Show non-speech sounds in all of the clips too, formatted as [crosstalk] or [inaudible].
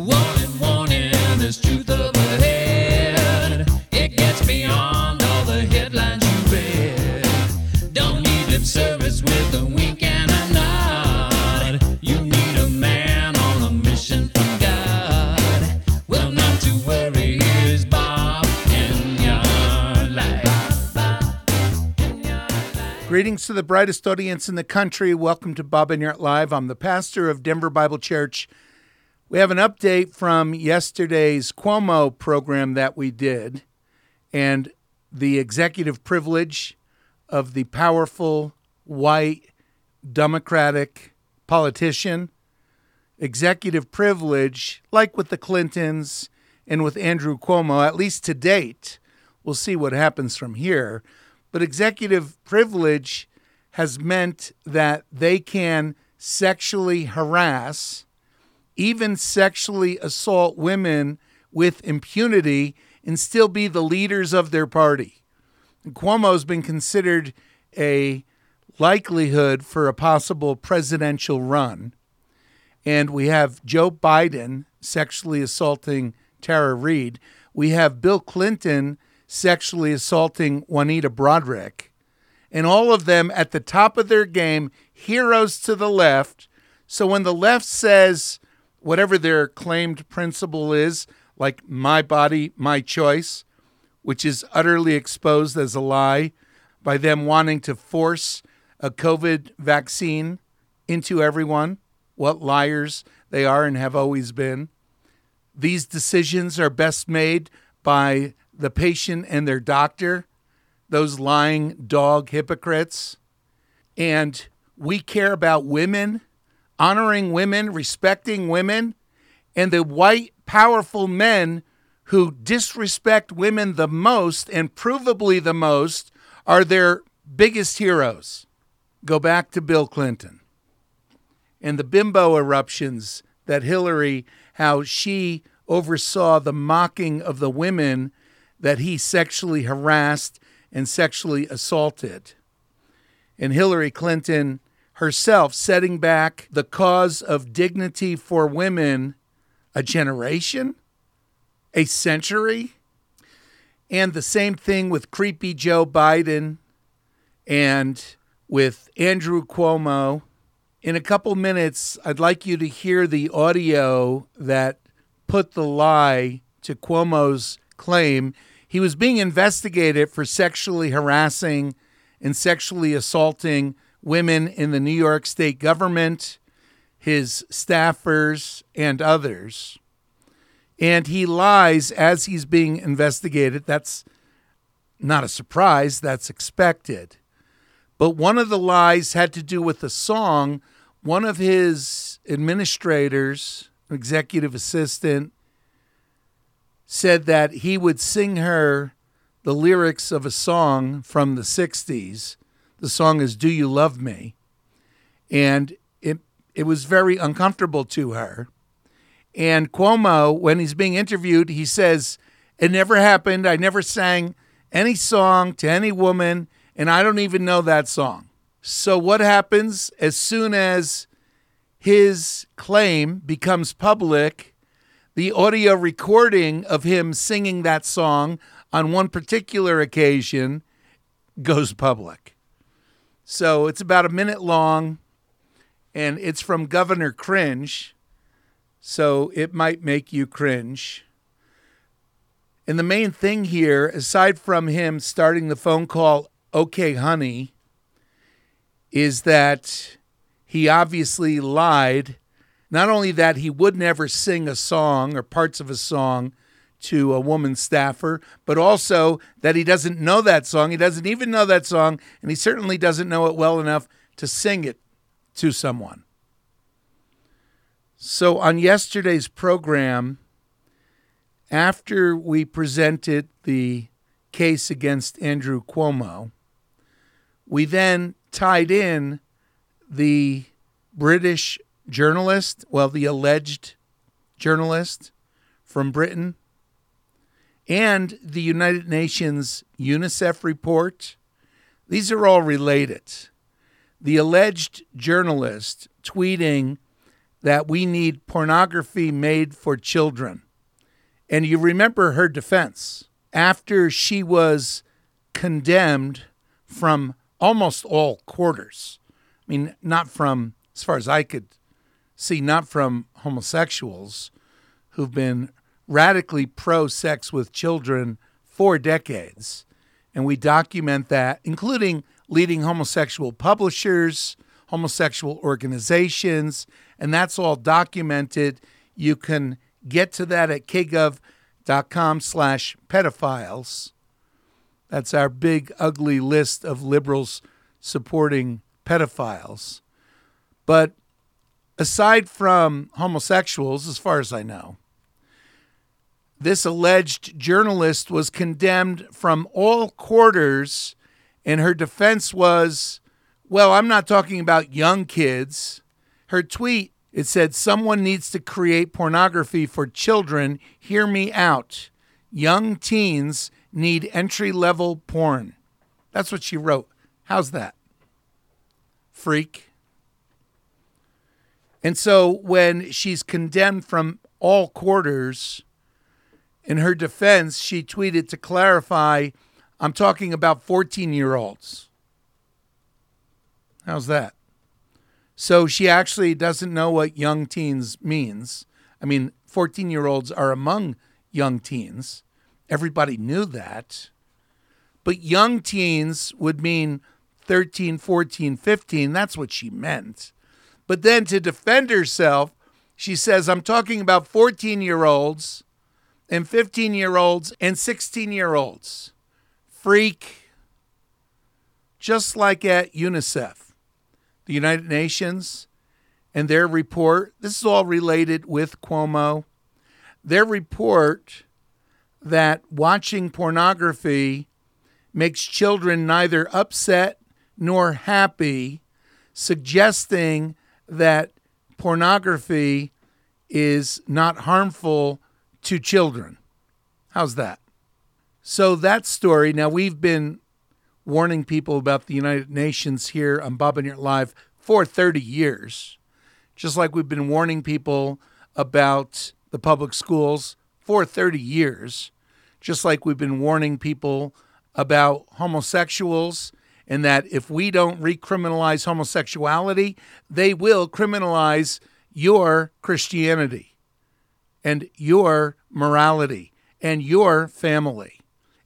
Warning, warning, there's truth. It gets beyond all the headlines you read. Don't need lip service with a wink and a nod. You need a man on a mission from God. Well, not to worry, here's Bob Enyart life. Greetings to the brightest audience in the country. Welcome to Bob Enyart Live. I'm the pastor of Denver Bible Church. We have an update from yesterday's Cuomo program that we did and the executive privilege of the powerful white Democratic politician. Executive privilege, like with the Clintons and with Andrew Cuomo, at least to date. We'll see what happens from here. But executive privilege has meant that they can sexually harass, even sexually assault women with impunity and still be the leaders of their party. And Cuomo's been considered a likelihood for a possible presidential run. And we have Joe Biden sexually assaulting Tara Reade. We have Bill Clinton sexually assaulting Juanita Broaddrick. And all of them at the top of their game, heroes to the left. So when the left says whatever their claimed principle is, like my body, my choice, which is utterly exposed as a lie by them wanting to force a COVID vaccine into everyone, what liars they are and have always been. These decisions are best made by the patient and their doctor, those lying dog hypocrites. And we care about women, honoring women, respecting women, and the white, powerful men who disrespect women the most and provably the most are their biggest heroes. Go back to Bill Clinton and the bimbo eruptions that Hillary, how she oversaw the mocking of the women that he sexually harassed and sexually assaulted. And Hillary Clinton herself setting back the cause of dignity for women a generation, a century. And the same thing with creepy Joe Biden and with Andrew Cuomo. In a couple minutes, I'd like you to hear the audio that put the lie to Cuomo's claim. He was being investigated for sexually harassing and sexually assaulting women in the New York state government, his staffers, and others. And he lies as he's being investigated. That's not a surprise, that's expected. But one of the lies had to do with a song. One of his administrators, executive assistant, said that he would sing her the lyrics of a song from the 60s. The song is Do You Love Me? And it, it was very uncomfortable to her. And Cuomo, when he's being interviewed, he says, It never happened. I never sang any song to any woman, and I don't even know that song. So, what happens as soon as his claim becomes public? The audio recording of him singing that song on one particular occasion goes public. So, it's about a minute long, and it's from Governor Cringe. So, it might make you cringe. And the main thing here, aside from him starting the phone call, okay, honey, is that he obviously lied. Not only that, he would never sing a song or parts of a song to a woman staffer, but also that he doesn't know that song. He doesn't even know that song, and he certainly doesn't know it well enough to sing it to someone. So on yesterday's program, after we presented the case against Andrew Cuomo, we then tied in the British journalist, well, the alleged journalist from Britain, and the United Nations UNICEF report. These are all related. The alleged journalist tweeting that we need pornography made for children. And you remember her defense after she was condemned from almost all quarters. I mean, not from, as far as I could see, not from homosexuals who've been radically pro sex with children for decades. And we document that, including leading homosexual publishers, homosexual organizations, and that's all documented. You can get to that at kgov.com slash pedophiles. That's our big, ugly list of liberals supporting pedophiles. But aside from homosexuals, as far as I know, this alleged journalist was condemned from all quarters, and her defense was well, I'm not talking about young kids. Her tweet it said, Someone needs to create pornography for children. Hear me out. Young teens need entry level porn. That's what she wrote. How's that? Freak. And so when she's condemned from all quarters, in her defense, she tweeted to clarify I'm talking about 14 year olds. How's that? So she actually doesn't know what young teens means. I mean, 14 year olds are among young teens. Everybody knew that. But young teens would mean 13, 14, 15. That's what she meant. But then to defend herself, she says, I'm talking about 14 year olds and 15 year olds and 16 year olds. Freak. Just like at UNICEF the United Nations and their report. This is all related with Cuomo. Their report that watching pornography makes children neither upset nor happy, suggesting that pornography is not harmful to children. How's that? So, that story, now we've been warning people about the United Nations here on Bob Enyart Live for 30 years, just like we've been warning people about the public schools for 30 years, just like we've been warning people about homosexuals and that if we don't recriminalize homosexuality, they will criminalize your Christianity and your morality and your family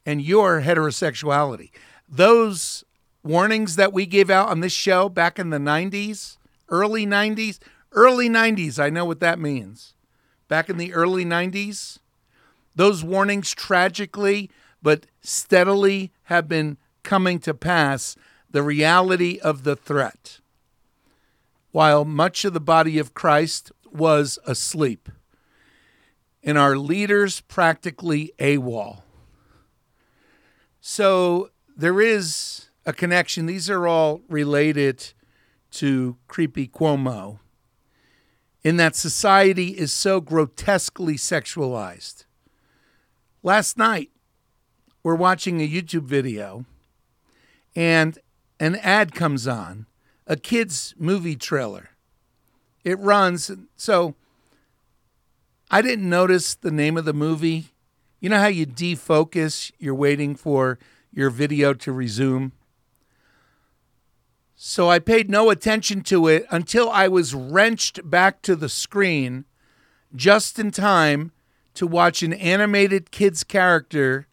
and your heterosexuality those warnings that we gave out on this show back in the 90s, early 90s, early 90s, I know what that means. Back in the early 90s, those warnings tragically but steadily have been coming to pass the reality of the threat. While much of the body of Christ was asleep, and our leaders practically AWOL. So there is a connection. These are all related to creepy Cuomo in that society is so grotesquely sexualized. Last night, we're watching a YouTube video and an ad comes on, a kid's movie trailer. It runs. So I didn't notice the name of the movie. You know how you defocus, you're waiting for your video to resume. So I paid no attention to it until I was wrenched back to the screen just in time to watch an animated kid's character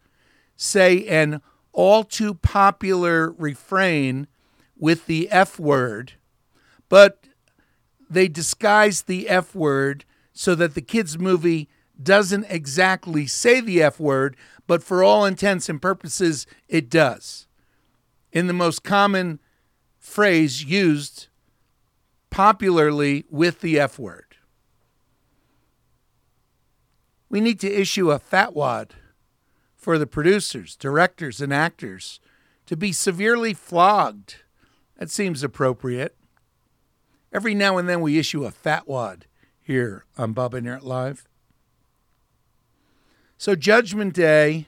say an all too popular refrain with the F word, but they disguised the F word so that the kids' movie doesn't exactly say the F word, but for all intents and purposes, it does. In the most common phrase used popularly with the F word. We need to issue a fatwa for the producers, directors, and actors to be severely flogged. That seems appropriate. Every now and then we issue a fatwa here on Bob Enyart Live. So, Judgment Day,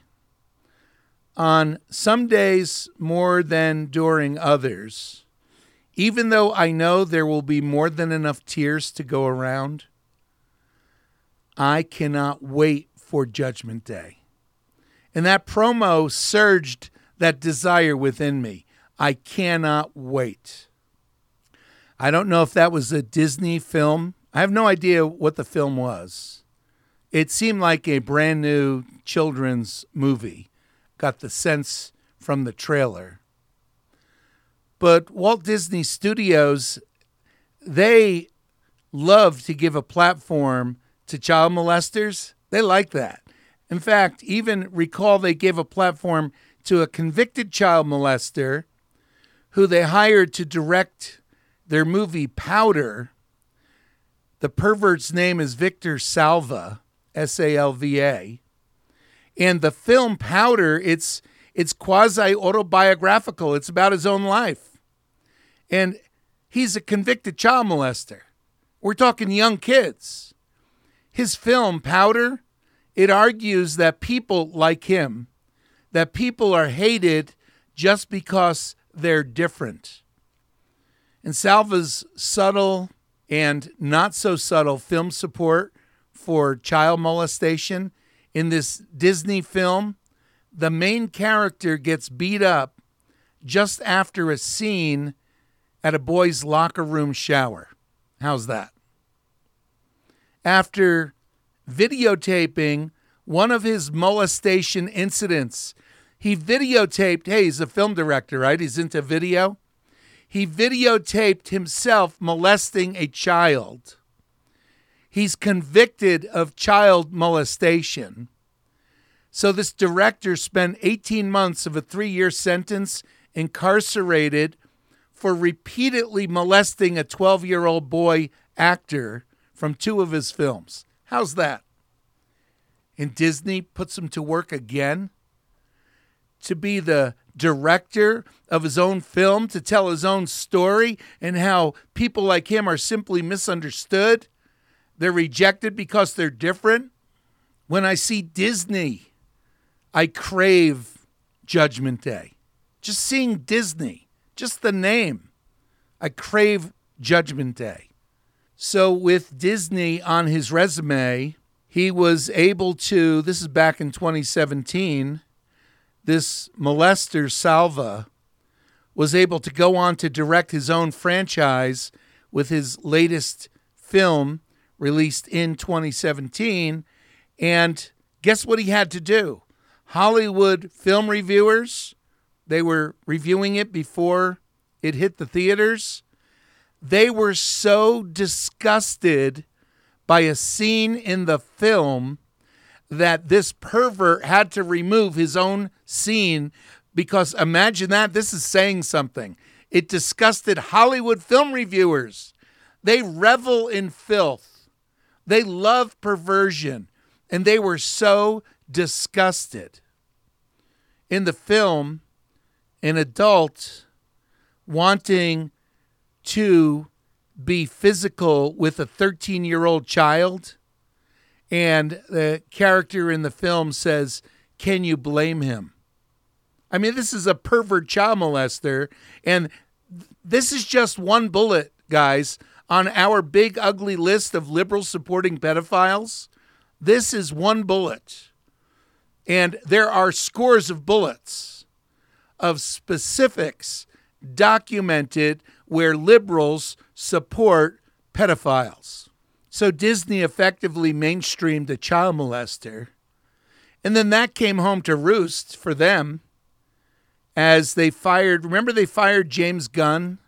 on some days more than during others, even though I know there will be more than enough tears to go around, I cannot wait for Judgment Day. And that promo surged that desire within me. I cannot wait. I don't know if that was a Disney film. I have no idea what the film was. It seemed like a brand new children's movie. Got the sense from the trailer. But Walt Disney Studios, they love to give a platform to child molesters. They like that. In fact, even recall they gave a platform to a convicted child molester who they hired to direct their movie Powder. The pervert's name is Victor Salva, S A L V A. And the film Powder, it's it's quasi autobiographical. It's about his own life. And he's a convicted child molester. We're talking young kids. His film Powder, it argues that people like him, that people are hated just because they're different. And Salva's subtle and not so subtle film support for child molestation in this Disney film, the main character gets beat up just after a scene at a boy's locker room shower. How's that? After videotaping one of his molestation incidents, he videotaped, hey, he's a film director, right? He's into video. He videotaped himself molesting a child. He's convicted of child molestation. So, this director spent 18 months of a three year sentence incarcerated for repeatedly molesting a 12 year old boy actor from two of his films. How's that? And Disney puts him to work again to be the director of his own film, to tell his own story, and how people like him are simply misunderstood. They're rejected because they're different. When I see Disney, I crave Judgment Day. Just seeing Disney, just the name, I crave Judgment Day. So, with Disney on his resume, he was able to, this is back in 2017, this molester, Salva, was able to go on to direct his own franchise with his latest film released in 2017. And guess what he had to do? Hollywood film reviewers, they were reviewing it before it hit the theaters. They were so disgusted by a scene in the film that this pervert had to remove his own scene because imagine that this is saying something. It disgusted Hollywood film reviewers. They revel in filth. They love perversion and they were so disgusted. In the film, an adult wanting to be physical with a 13 year old child and the character in the film says, Can you blame him? I mean, this is a pervert child molester, and this is just one bullet, guys, on our big ugly list of liberals supporting pedophiles. This is one bullet. And there are scores of bullets of specifics documented where liberals support pedophiles. So Disney effectively mainstreamed a child molester. And then that came home to roost for them as they fired, remember, they fired James Gunn,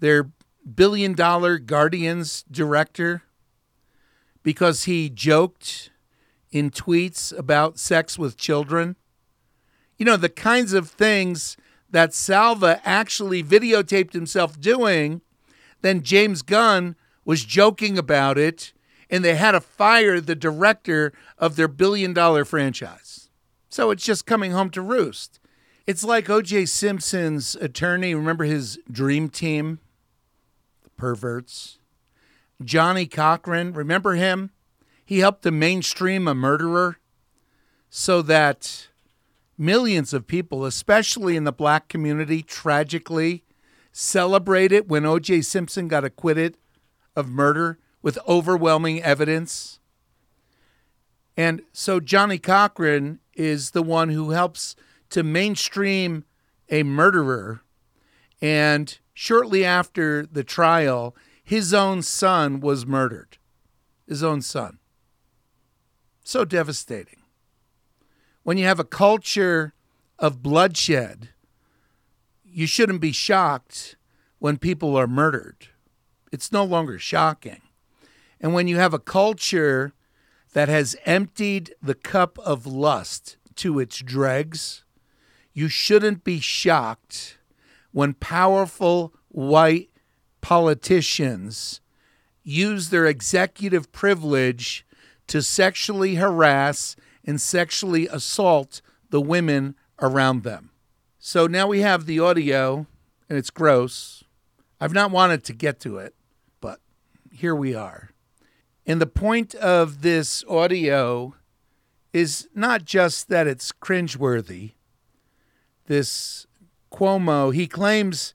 their billion dollar Guardians director, because he joked in tweets about sex with children. You know, the kinds of things that Salva actually videotaped himself doing, then James Gunn was joking about it, and they had to fire the director of their billion dollar franchise. So it's just coming home to roost. It's like O.J. Simpson's attorney. Remember his dream team? The perverts. Johnnie Cochran. Remember him? He helped to mainstream a murderer so that millions of people, especially in the black community, tragically celebrate it when O.J. Simpson got acquitted of murder with overwhelming evidence. And so Johnnie Cochran is the one who helps to mainstream a murderer. And shortly after the trial, his own son was murdered. His own son. So devastating. When you have a culture of bloodshed, you shouldn't be shocked when people are murdered. It's no longer shocking. And when you have a culture that has emptied the cup of lust to its dregs, you shouldn't be shocked when powerful white politicians use their executive privilege to sexually harass and sexually assault the women around them. So now we have the audio, and it's gross. I've not wanted to get to it, but here we are. And the point of this audio is not just that it's cringeworthy. This Cuomo, he claims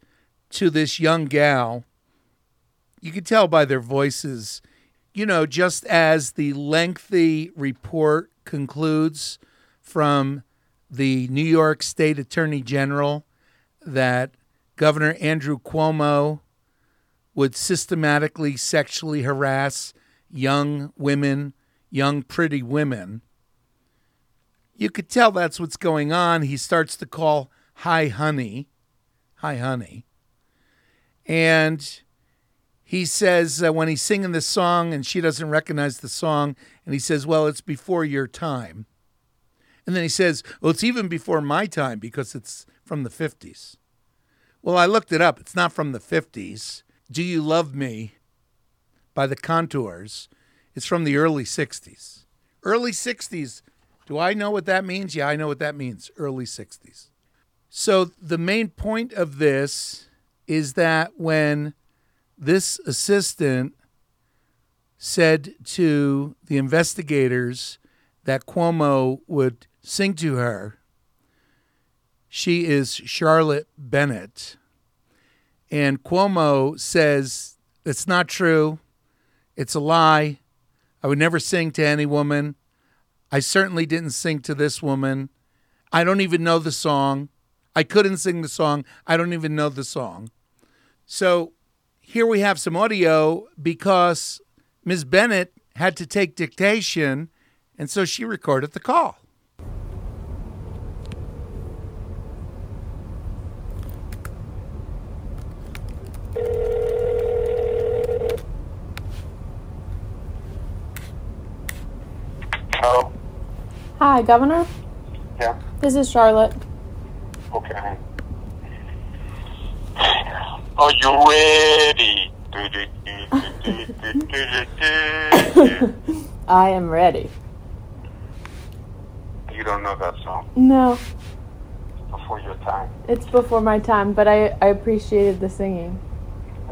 to this young gal, you can tell by their voices, you know, just as the lengthy report concludes from the New York State Attorney General that Governor Andrew Cuomo would systematically sexually harass young women, young pretty women. You could tell that's what's going on. He starts to call hi honey, hi honey. And he says uh, when he's singing this song and she doesn't recognize the song, and he says, Well, it's before your time. And then he says, Well, it's even before my time because it's from the 50s. Well, I looked it up. It's not from the 50s. Do You Love Me by the Contours. It's from the early 60s. Early 60s. Do I know what that means? Yeah, I know what that means. Early 60s. So the main point of this is that when this assistant said to the investigators that Cuomo would sing to her, she is Charlotte Bennett. And Cuomo says, It's not true. It's a lie. I would never sing to any woman. I certainly didn't sing to this woman. I don't even know the song. I couldn't sing the song. I don't even know the song. So here we have some audio because Ms. Bennett had to take dictation, and so she recorded the call. Oh, Hi, Governor. yeah, This is Charlotte. okay. Are you ready? [laughs] I am ready. you don't know that song No, before your time. it's before my time, but I, I appreciated the singing.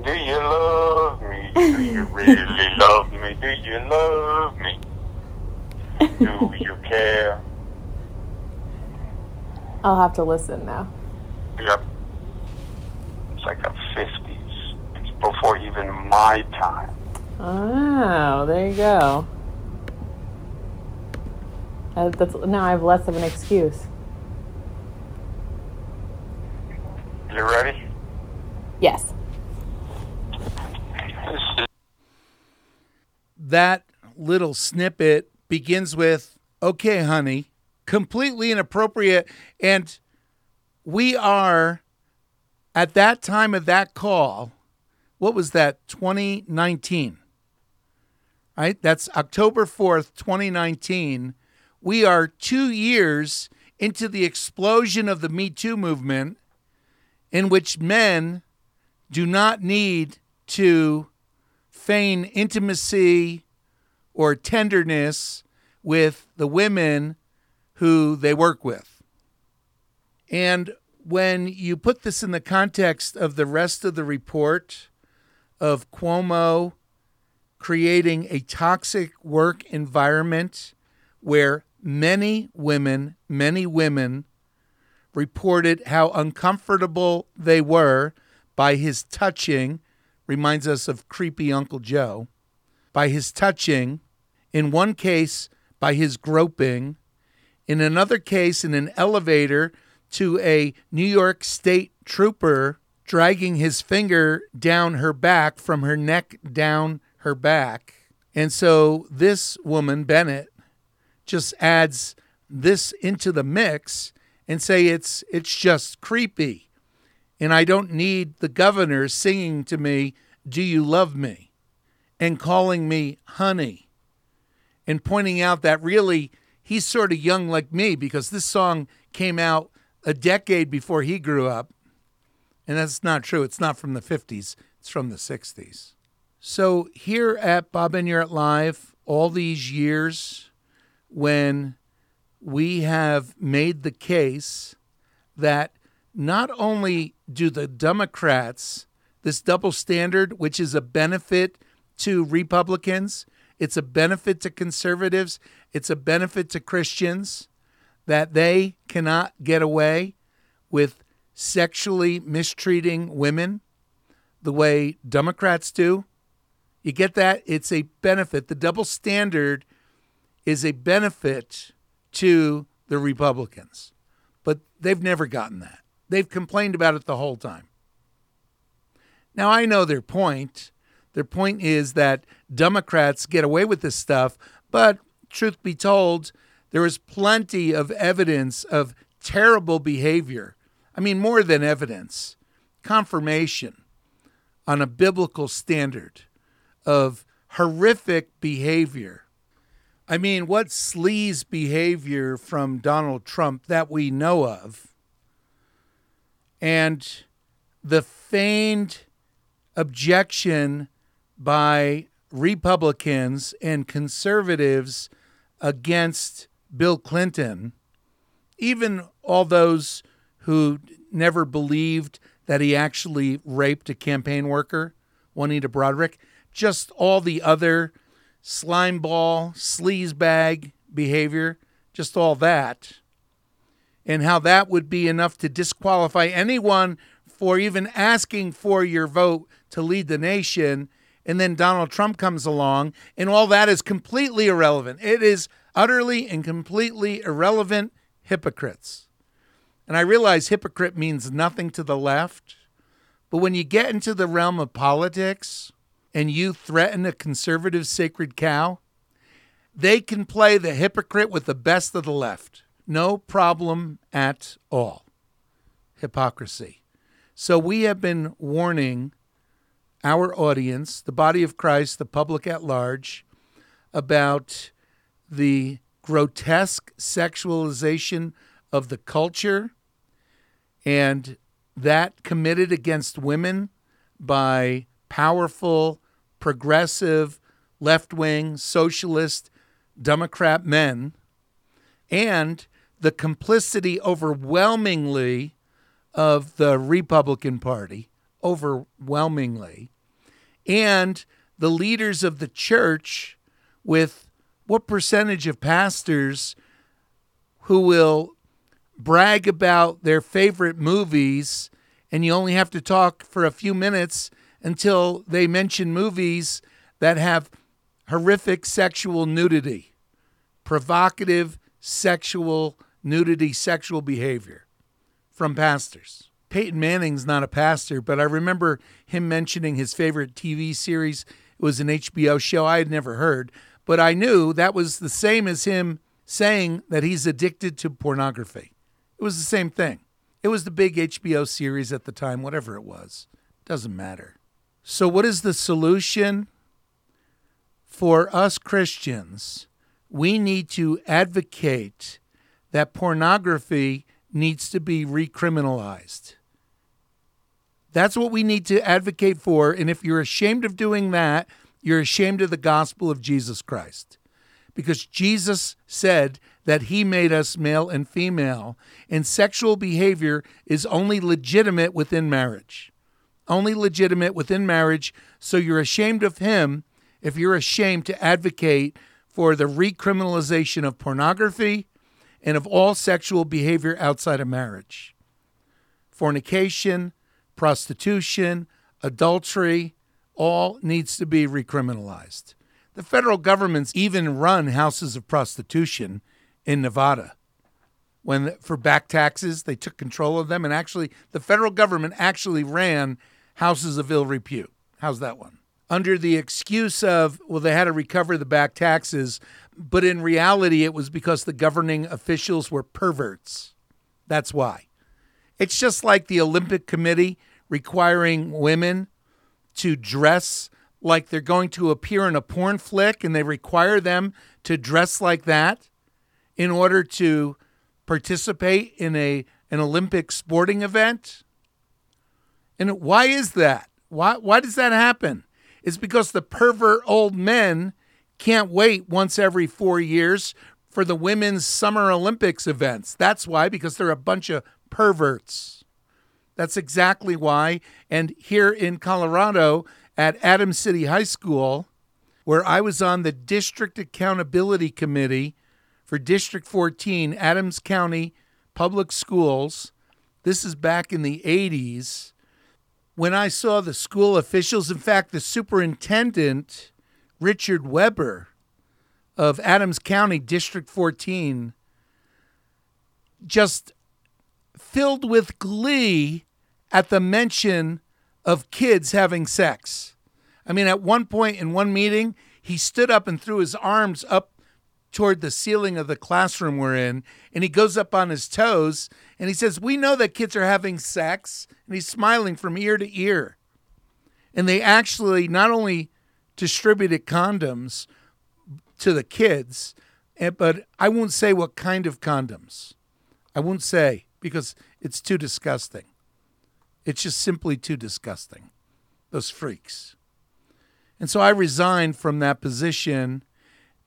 Do you love me? Do you really love me? Do you love me? [laughs] Do you care? I'll have to listen now. Yep. It's like the 50s. It's before even my time. Oh, there you go. Uh, that's, now I have less of an excuse. You ready? Yes. That little snippet begins with, okay, honey, completely inappropriate. And we are at that time of that call, what was that, 2019? Right? That's October 4th, 2019. We are two years into the explosion of the Me Too movement, in which men do not need to feign intimacy or tenderness with the women who they work with. And when you put this in the context of the rest of the report of Cuomo creating a toxic work environment where many women, many women reported how uncomfortable they were by his touching, reminds us of creepy Uncle Joe, by his touching, in one case, by his groping, in another case, in an elevator to a New York State trooper dragging his finger down her back from her neck down her back. And so this woman, Bennett, just adds this into the mix and say it's it's just creepy. And I don't need the governor singing to me, "Do you love me?" and calling me honey and pointing out that really he's sort of young like me because this song came out a decade before he grew up. And that's not true. It's not from the 50s, it's from the 60s. So here at Bob Enyart Live, all these years when we have made the case that not only do the Democrats, this double standard, which is a benefit to Republicans, it's a benefit to conservatives, it's a benefit to Christians, that they cannot get away with sexually mistreating women the way Democrats do. You get that? It's a benefit. The double standard is a benefit to the Republicans, but they've never gotten that. They've complained about it the whole time. Now, I know their point. Their point is that Democrats get away with this stuff, but truth be told, there is plenty of evidence of terrible behavior. I mean, more than evidence, confirmation on a biblical standard of horrific behavior. I mean, what sleaze behavior from Donald Trump that we know of, and the feigned objection by Republicans and conservatives against Bill Clinton, even all those who never believed that he actually raped a campaign worker, Juanita Broaddrick, just all the other slimeball, sleazebag behavior, just all that, and how that would be enough to disqualify anyone for even asking for your vote to lead the nation. And then Donald Trump comes along, and all that is completely irrelevant. It is utterly and completely irrelevant hypocrites. And I realize hypocrite means nothing to the left, but when you get into the realm of politics and you threaten a conservative sacred cow, they can play the hypocrite with the best of the left. No problem at all. Hypocrisy. So we have been warning our audience, the body of Christ, the public at large, about the grotesque sexualization of the culture and that committed against women by powerful, progressive, left wing, socialist, Democrat men, and the complicity overwhelmingly of the Republican Party, overwhelmingly, and the leaders of the church with what percentage of pastors who will brag about their favorite movies and you only have to talk for a few minutes until they mention movies that have horrific sexual nudity, provocative sexual nudity, sexual behavior from pastors. Peyton Manning's not a pastor, but I remember him mentioning his favorite TV series. It was an HBO show I had never heard, but I knew that was the same as him saying that he's addicted to pornography. It was the same thing. It was the big HBO series at the time, whatever it was. Doesn't matter. So, what is the solution? For us Christians, we need to advocate that pornography needs to be recriminalized. That's what we need to advocate for. And if you're ashamed of doing that, you're ashamed of the gospel of Jesus Christ. Because Jesus said that he made us male and female, and sexual behavior is only legitimate within marriage. Only legitimate within marriage. So you're ashamed of him if you're ashamed to advocate for the recriminalization of pornography and of all sexual behavior outside of marriage. Fornication, prostitution, adultery, all needs to be recriminalized. The federal government's even run houses of prostitution in Nevada. When for back taxes, they took control of them and actually the federal government actually ran houses of ill repute. How's that one? Under the excuse of, well, they had to recover the back taxes, but in reality, it was because the governing officials were perverts. That's why. It's just like the Olympic Committee requiring women to dress like they're going to appear in a porn flick and they require them to dress like that in order to participate in a an Olympic sporting event. And why is that? Why why does that happen? It's because the pervert old men can't wait once every 4 years for the women's summer Olympics events. That's why because they're a bunch of perverts. That's exactly why. And here in Colorado at Adams City High School, where I was on the District Accountability Committee for District 14, Adams County Public Schools, this is back in the 80s. When I saw the school officials, in fact, the superintendent, Richard Weber of Adams County District 14, just filled with glee at the mention of kids having sex. I mean, at one point in one meeting, he stood up and threw his arms up toward the ceiling of the classroom we're in, and he goes up on his toes and he says, We know that kids are having sex. And he's smiling from ear to ear. And they actually not only distributed condoms to the kids, eh, but I won't say what kind of condoms. I won't say because it's too disgusting. It's just simply too disgusting. Those freaks. And so I resigned from that position,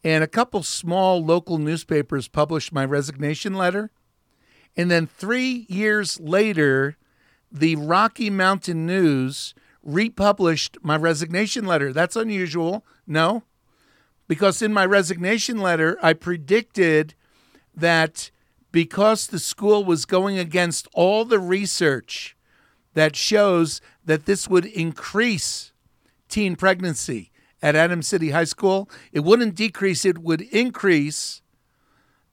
and a couple small local newspapers published my resignation letter. And then three years later, the Rocky Mountain News republished my resignation letter. That's unusual. No, because in my resignation letter, I predicted that because the school was going against all the research that shows that this would increase teen pregnancy at Adams City High School. It wouldn't decrease, it would increase.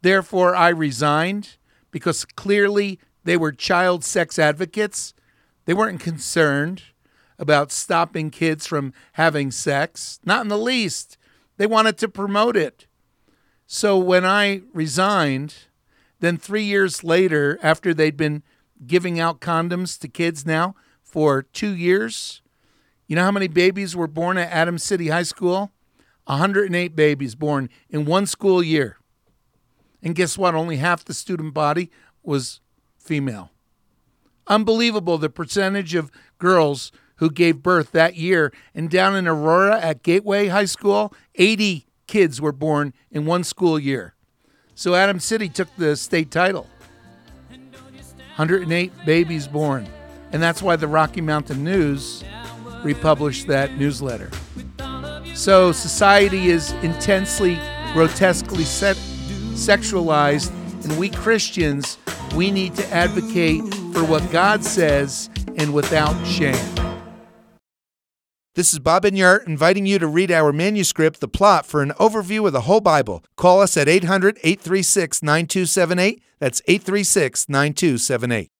Therefore, I resigned because clearly they were child sex advocates. They weren't concerned about stopping kids from having sex, not in the least. They wanted to promote it. So when I resigned, then three years later, after they'd been giving out condoms to kids now for two years. You know how many babies were born at Adams City High School? 108 babies born in one school year. And guess what? Only half the student body was female. Unbelievable the percentage of girls who gave birth that year. And down in Aurora at Gateway High School, 80 kids were born in one school year. So Adam City took the state title. 108 babies born. And that's why the Rocky Mountain News republished that newsletter. So society is intensely, grotesquely set, sexualized, and we Christians, we need to advocate for what God says and without shame. This is Bob Enyart inviting you to read our manuscript, The Plot, for an overview of the whole Bible. Call us at 800 836 9278. That's 836 9278.